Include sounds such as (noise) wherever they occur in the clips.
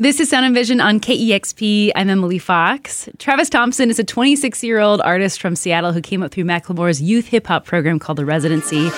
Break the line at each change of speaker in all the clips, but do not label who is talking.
This is Sound and Vision on KEXP. I'm Emily Fox. Travis Thompson is a 26 year old artist from Seattle who came up through Macklemore's youth hip hop program called The Residency.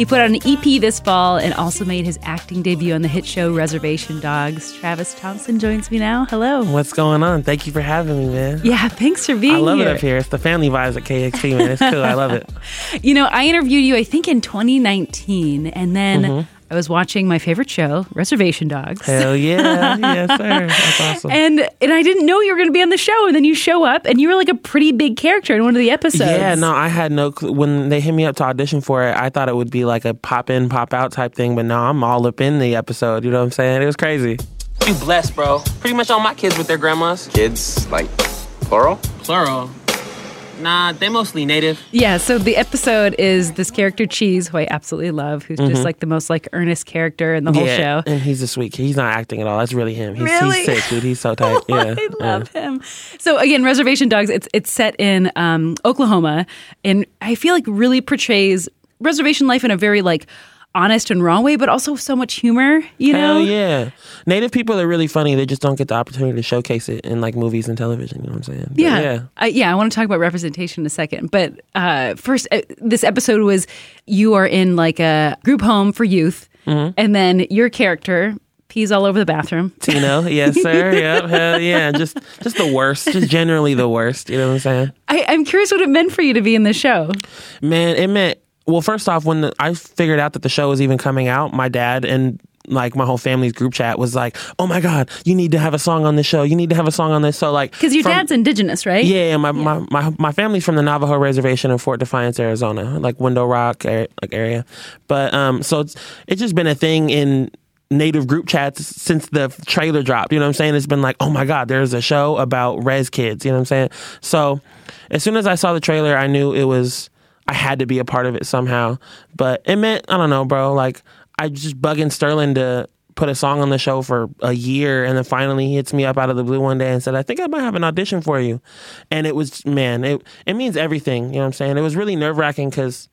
He put out an EP this fall and also made his acting debut on the hit show Reservation Dogs. Travis Thompson joins me now. Hello.
What's going on? Thank you for having me, man.
Yeah, thanks for being
here. I love
here.
it up here. It's the family vibes at KEXP, man. It's cool. I love it. (laughs)
You know, I interviewed you, I think, in 2019, and then. Mm-hmm. I was watching my favorite show, Reservation Dogs.
Hell yeah, (laughs) yes sir, that's awesome.
And and I didn't know you were going to be on the show, and then you show up, and you were like a pretty big character in one of the episodes.
Yeah, no, I had no. Clue. When they hit me up to audition for it, I thought it would be like a pop in, pop out type thing, but no, I'm all up in the episode. You know what I'm saying? It was crazy. You blessed, bro. Pretty much all my kids with their grandmas.
Kids, like plural.
Plural. Nah, they mostly native.
Yeah, so the episode is this character Cheese, who I absolutely love, who's mm-hmm. just like the most like earnest character in the whole
yeah,
show.
And he's a sweet kid. He's not acting at all. That's really him. He's,
really?
he's sick, dude. He's so (laughs) tight. Yeah.
I love yeah. him. So again, Reservation Dogs, it's it's set in um, Oklahoma and I feel like really portrays reservation life in a very like honest and raw way, but also so much humor, you know?
Yeah. Native people are really funny. They just don't get the opportunity to showcase it in like movies and television. You know what I'm saying?
But yeah. Yeah. I, yeah. I want to talk about representation in a second. But uh, first, uh, this episode was you are in like a group home for youth, mm-hmm. and then your character, pees all over the bathroom.
Tino, yes, (laughs) sir. yep, hell yeah. Just just the worst. Just generally the worst. You know what I'm saying?
I, I'm curious what it meant for you to be in the show.
Man, it meant well, first off, when the, I figured out that the show was even coming out, my dad and like my whole family's group chat was like, "Oh my god, you need to have a song on this show. You need to have a song on this." So like,
because your from, dad's indigenous, right?
Yeah, my, yeah. My, my my family's from the Navajo Reservation in Fort Defiance, Arizona, like Window Rock like area. But um, so it's it's just been a thing in native group chats since the trailer dropped. You know what I'm saying? It's been like, oh my god, there's a show about res kids. You know what I'm saying? So as soon as I saw the trailer, I knew it was I had to be a part of it somehow. But it meant I don't know, bro. Like I just bugging Sterling to put a song on the show for a year, and then finally he hits me up out of the blue one day and said, "I think I might have an audition for you." And it was man, it it means everything. You know what I'm saying? It was really nerve wracking because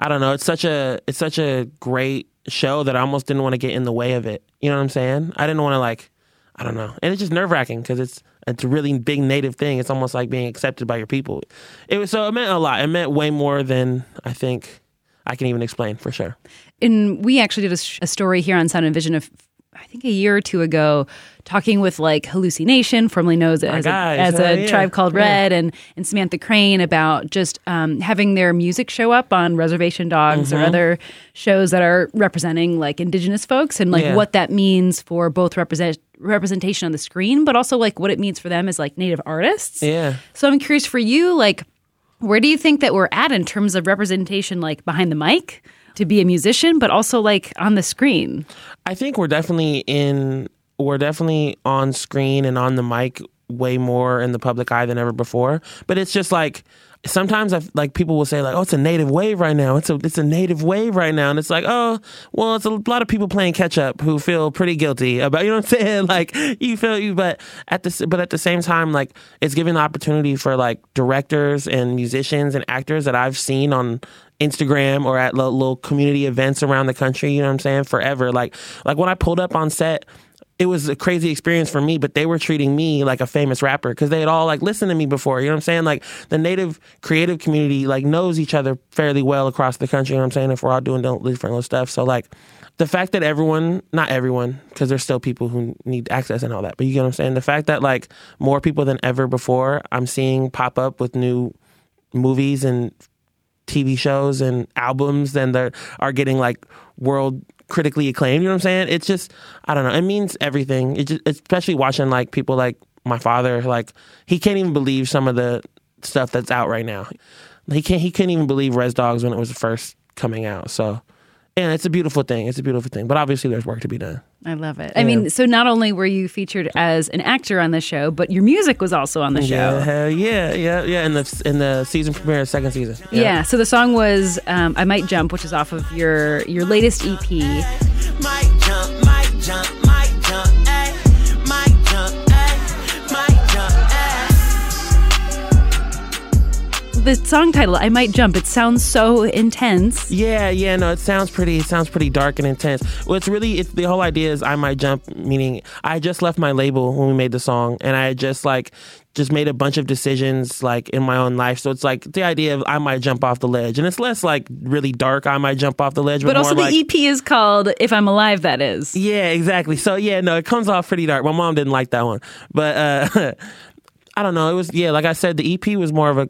I don't know. It's such a it's such a great show that I almost didn't want to get in the way of it. You know what I'm saying? I didn't want to like I don't know. And it's just nerve wracking because it's it's a really big native thing. It's almost like being accepted by your people. It was so it meant a lot. It meant way more than I think I can even explain for sure.
And we actually did a, a story here on Sound and Vision of I think a year or two ago, talking with like Halluci Nation, formerly known as, a, as a yeah. tribe called Red, yeah. and, and Samantha Crain about just um, having their music show up on Reservation Dogs mm-hmm. or other shows that are representing like Indigenous folks and like yeah. what that means for both represent representation on the screen, but also like what it means for them as like Native artists.
Yeah.
So I'm curious for you, like, where do you think that we're at in terms of representation, like behind the mic? To be a musician, but also like on the screen?
I think we're definitely in, we're definitely on screen and on the mic way more in the public eye than ever before. But it's just like, sometimes I like people will say like, "Oh, it's a native wave right now. It's a it's a native wave right now," and it's like, "Oh, well, it's a lot of people playing catch up who feel pretty guilty about (laughs) you know what I'm saying. (laughs) Like you feel you, but at the but at the same time, like it's giving the opportunity for like directors and musicians and actors that I've seen on Instagram or at little community events around the country. You know what I'm saying? Forever, like like when I pulled up on set it was a crazy experience for me, but they were treating me like a famous rapper because they had all like listened to me before. You know what I'm saying? Like the native creative community like knows each other fairly well across the country. You know what I'm saying? If we're all doing different little stuff, so like the fact that everyone, not everyone, because there's still people who need access and all that, but you get what I'm saying? The fact that like more people than ever before, I'm seeing pop up with new movies and TV shows and albums and they are getting like world critically acclaimed. You know what I'm saying? It's just I don't know. It means everything. It just especially watching like people like my father. Like he can't even believe some of the stuff that's out right now. He can't. He couldn't even believe Res Dogs when it was first coming out. So and it's a beautiful thing. It's a beautiful thing. But obviously, there's work to be done.
I love it. Yeah. I mean, so not only were you featured as an actor on the show, but your music was also on the show.
Yeah, hell yeah, yeah, yeah. In the in the season premiere, second season.
Yeah. yeah so the song was um, "I Might Jump," which is off of your your latest EP. The song title, I Might Jump, it sounds so intense.
Yeah, yeah, no, it sounds pretty, it sounds pretty dark and intense. Well, it's really, it's the whole idea is I Might Jump, meaning I just left my label when we made the song and I just like, just made a bunch of decisions like in my own life. So it's like the idea of I might jump off the ledge, and it's less like really dark. I might jump off the ledge,
but, but also the
like,
EP is called "If I'm Alive." That is.
Yeah, exactly. So yeah, no, it comes off pretty dark. My mom didn't like that one, but uh, (laughs) I don't know. It was yeah, like I said, the EP was more of a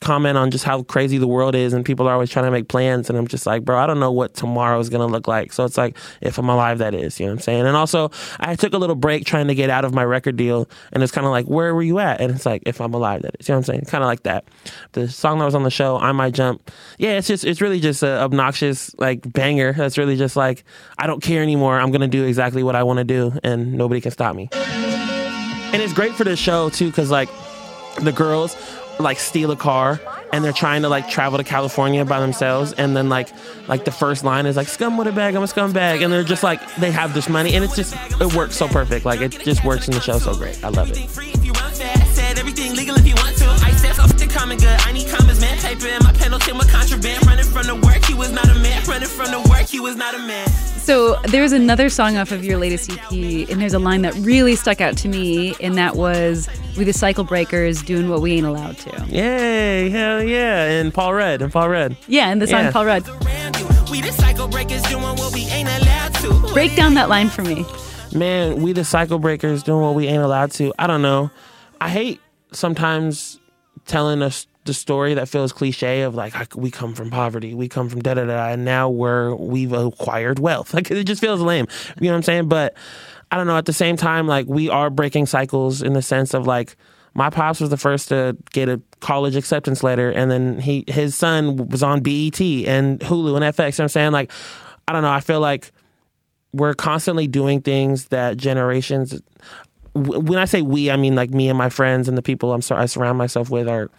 comment on just how crazy the world is and people are always trying to make plans and I'm just like, bro, I don't know what tomorrow is going to look like. So it's like, if I'm alive, that is, you know what I'm saying? And also, I took a little break trying to get out of my record deal and it's kind of like, where were you at? And it's like, if I'm alive, that is, you know what I'm saying? Kind of like that. The song that was on the show, I Might Jump. Yeah, it's just, it's really just an obnoxious, like, banger. That's really just like, I don't care anymore. I'm going to do exactly what I want to do and nobody can stop me. And it's great for the show too, because like, the girls like steal a car and they're trying to like travel to California by themselves and then like like the first line is like scum with a bag I'm a scumbag and they're just like they have this money and it's just it works so perfect. Like it just works in the show so great. I love it everything legal if you want to. I said off the common good. I need commas, man. Paper in my penalty with contraband. Running from the work, he was not a man. Running from the work, he was not a man.
So there's another song off of your latest EP, and there's a line that really stuck out to me, and that was "We the Cycle Breakers doing what we ain't allowed to."
Yay! Hell yeah! And Paul Rudd and Paul Rudd.
Yeah, and the song yeah. Paul Rudd. Break down that line for me.
Man, we the cycle breakers doing what we ain't allowed to. I don't know. I hate sometimes telling us the story that feels cliche of like we come from poverty, we come from da da da, and now we're we've acquired wealth. (laughs) Like it just feels lame. You know what I'm saying? But I don't know. At the same time, like we are breaking cycles in the sense of like my pops was the first to get a college acceptance letter, and then he his son was on BET and Hulu and FX. You know I'm saying? Like I don't know. I feel like we're constantly doing things that generations when I say we, I mean like me and my friends and the people I'm I surround myself with are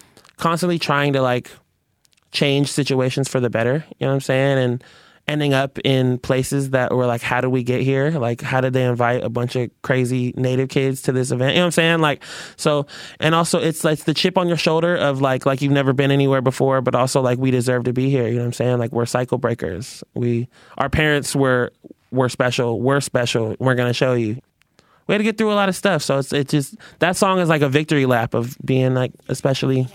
constantly trying to like change situations for the better. You know what I'm saying? And ending up in places that were like, how did we get here? Like, how did they invite a bunch of crazy native kids to this event? You know what I'm saying? Like, so, and also it's like the chip on your shoulder of like, like you've never been anywhere before, but also like we deserve to be here. You know what I'm saying? Like we're cycle breakers. We, our parents were, were special. We're special. We're going to show you we had to get through a lot of stuff. So it's it's just that song is like a victory lap of being like especially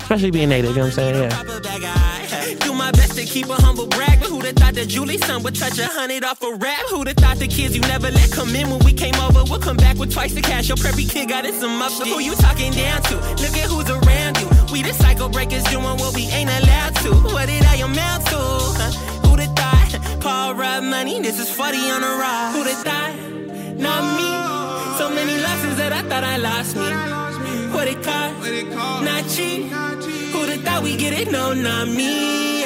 especially being native. You know what I'm saying? Yeah. Do my best to keep a humble brag, but who'd have thought that Julie's son would touch a hundred off a rap? Who'd have thought the kids you never let come in when we came over would come back with twice the cash? Your preppy kid got it some up. Who you talking down to? Look at who's around you. We the cycle breakers doing what we ain't allowed to. What did I amount to? Huh? Who'd have thought? (laughs) Paul Rudd money, this is 40 on a ride. Who'd have thought? Not me. So many lessons that I thought I lost me. What it cost, not cheap. Who'd have thought we get it? No, not me.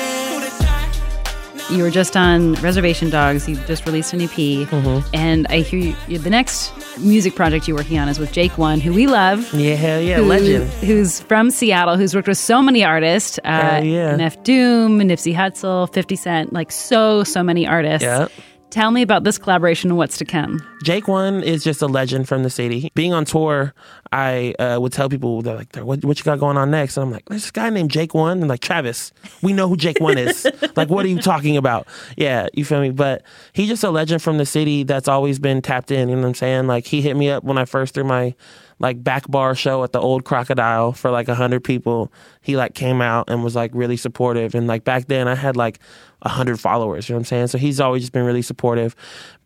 You were just on Reservation Dogs. You just released an EP, mm-hmm. and I hear you, the next music project you're working on is with Jake One, who we love. Yeah, hell yeah, who, legend.
Who's from Seattle, who's worked with so many artists.
Uh, yeah.
MF Doom, Nipsey Hussle, 50 Cent, like so, so many artists.
Yeah.
Tell me about this collaboration and what's to come.
Jake One is just a legend from the city. Being on tour, I uh, would tell people, they're like, what, what you got going on next? And I'm like, there's this guy named Jake One. And like, Travis, we know who Jake One is. (laughs) like, what are you talking about? Yeah, you feel me? But he's just a legend from the city that's always been tapped in. You know what I'm saying? Like, he hit me up when I first threw my like back bar show at the old crocodile for like a hundred people. He like came out and was like really supportive. And like back then I had like a hundred followers, you know what I'm saying? So he's always just been really supportive.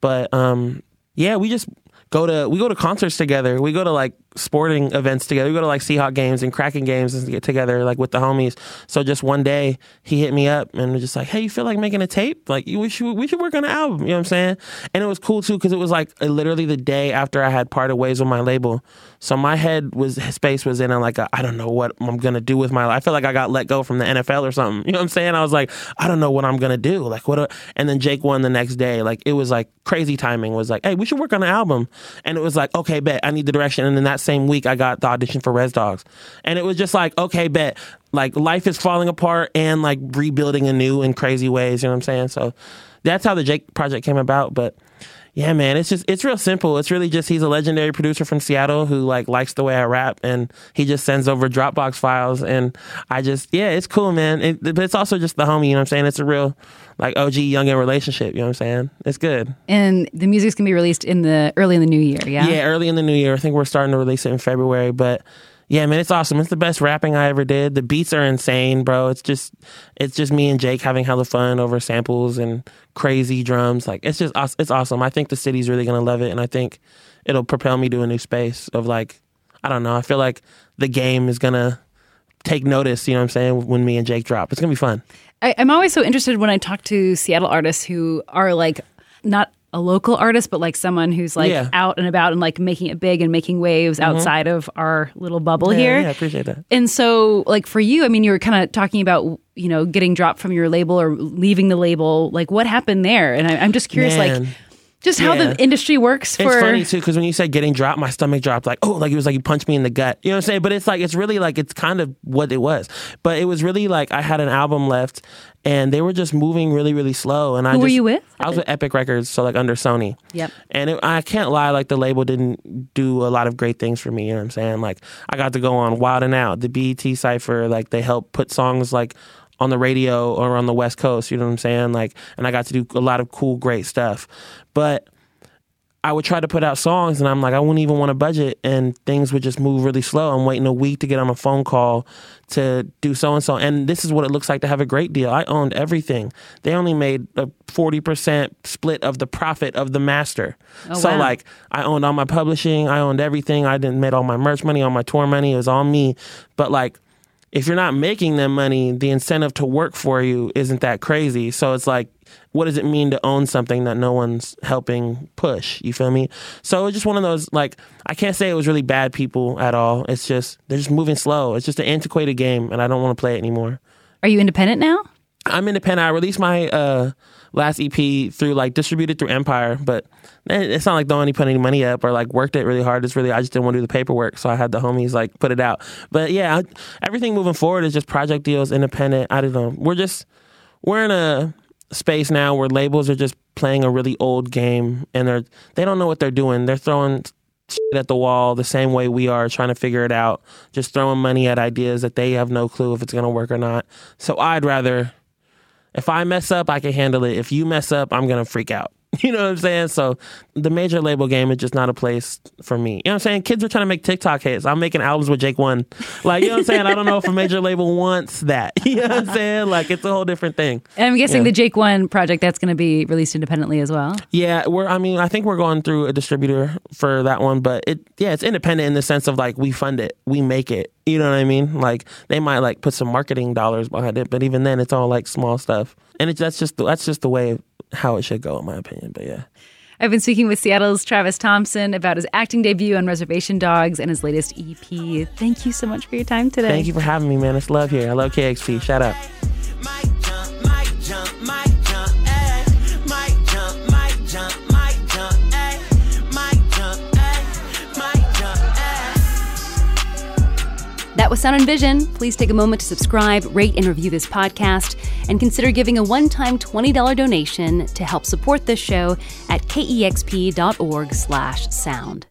But um yeah, we just go to we go to concerts together. We go to like sporting events together. We go to like Seahawk games and Kraken games and get together like with the homies. So just one day he hit me up and was just like, "Hey, you feel like making a tape? Like we should we should work on an album." You know what I'm saying? And it was cool too because it was like uh, literally the day after I had parted ways with my label. So my head was space was in a like I don't know what I'm gonna do with my life. I feel like I got let go from the NFL or something. You know what I'm saying? I was like, I don't know what I'm gonna do. Like what? A, and then Jake One the next day. Like it was like crazy timing. Was like, hey, we should work on an album. And it was like, okay, bet I need the direction. And then that same week I got the audition for Res Dogs. And it was just like, okay, bet. Like life is falling apart and like rebuilding anew in crazy ways. You know what I'm saying? So that's how the Jake project came about. But yeah, man, it's just it's real simple. It's really just he's a legendary producer from Seattle who like likes the way I rap, and he just sends over Dropbox files, and I just yeah, it's cool, man. It, but it's also just the homie, you know what I'm saying? It's a real like OG youngin relationship, you know what I'm saying? It's good.
And the music's gonna be released in the early in the new year, yeah.
Yeah, early in the new year. I think we're starting to release it in February, but yeah, man, it's awesome. It's the best rapping I ever did. The beats are insane, bro. It's just it's just me and Jake having hella fun over samples and crazy drums. Like it's just it's awesome. I think the city's really gonna love it, and I think it'll propel me to a new space of like I don't know. I feel like the game is gonna take notice. You know what I'm saying? When me and Jake drop, it's gonna be fun.
I, I'm always so interested when I talk to Seattle artists who are like not a local artist, but like someone who's like yeah. out and about and like making it big and making waves mm-hmm. outside of our little bubble
yeah,
here.
Yeah, I appreciate that.
And so, like for you, I mean, you were kind of talking about you know getting dropped from your label or leaving the label. Like, what happened there? And I, am just curious, Man. like just how yeah. the industry works for
it's funny too because when you said getting dropped my stomach dropped like oh like it was like you punched me in the gut. You know what i'm saying? But it's like it's really like it's kind of what it was. But it was really like i had an album left and they were just moving really really slow and
i
Who just,
were you with?
I was with epic records so like under sony.
Yep.
And it, i can't lie like the label didn't do a lot of great things for me you know what i'm saying? Like i got to go on wild and out the bet cypher like they helped put songs like on the radio or on the West Coast, you know what I'm saying? Like, and I got to do a lot of cool, great stuff. But I would try to put out songs and I'm like, I wouldn't even want to budget and things would just move really slow. I'm waiting a week to get on a phone call to do so and so. And this is what it looks like to have a great deal. I owned everything. They only made a 40% split of the profit of the master. Oh, so wow. like I owned all my publishing, I owned everything. I didn't made all my merch money, all my tour money. It was all me. But like if you're not making them money, the incentive to work for you isn't that crazy. So it's like, what does it mean to own something that no one's helping push? You feel me? So it's just one of those, like, I can't say it was really bad people at all. It's just, they're just moving slow. It's just an antiquated game, and I don't want to play it anymore.
Are you independent now?
I'm independent. I released my uh, last EP through like distributed through Empire, but it's not like the only put any money up or like worked it really hard. It's really I just didn't want to do the paperwork, so I had the homies like put it out. But yeah, everything moving forward is just project deals, independent. I don't know. We're just we're in a space now where labels are just playing a really old game and they're they don't know what they're doing. They're throwing shit at the wall the same way we are trying to figure it out, just throwing money at ideas that they have no clue if it's going to work or not. So I'd rather if I mess up, I can handle it. If you mess up, I'm going to freak out. (laughs) You know what I'm saying? So the major label game is just not a place for me. You know what I'm saying? Kids are trying to make TikTok hits. I'm making albums with Jake One. Like, you know what I'm saying? I don't know if a major label wants that. (laughs) You know what I'm saying? Like, it's a whole different thing.
And I'm guessing yeah. the Jake One project, that's going to be released independently as well.
Yeah, we're, I mean, I think we're going through a distributor for that one, but it, yeah, it's independent in the sense of like, we fund it, we make it. You know what I mean? Like, they might like put some marketing dollars behind it, but even then, it's all like small stuff and it, that's just that's just the way how it should go, in my opinion. But yeah.
I've been speaking with Seattle's Travis Thompson about his acting debut on Reservation Dogs and his latest EP. Thank you so much for your time today.
Thank you for having me, man. It's love here. I love KEXP. Shout out.
That was Sound and Vision. Please take a moment to subscribe, rate, and review this podcast, and consider giving a one-time $20 donation to help support this show at kexp.org/sound.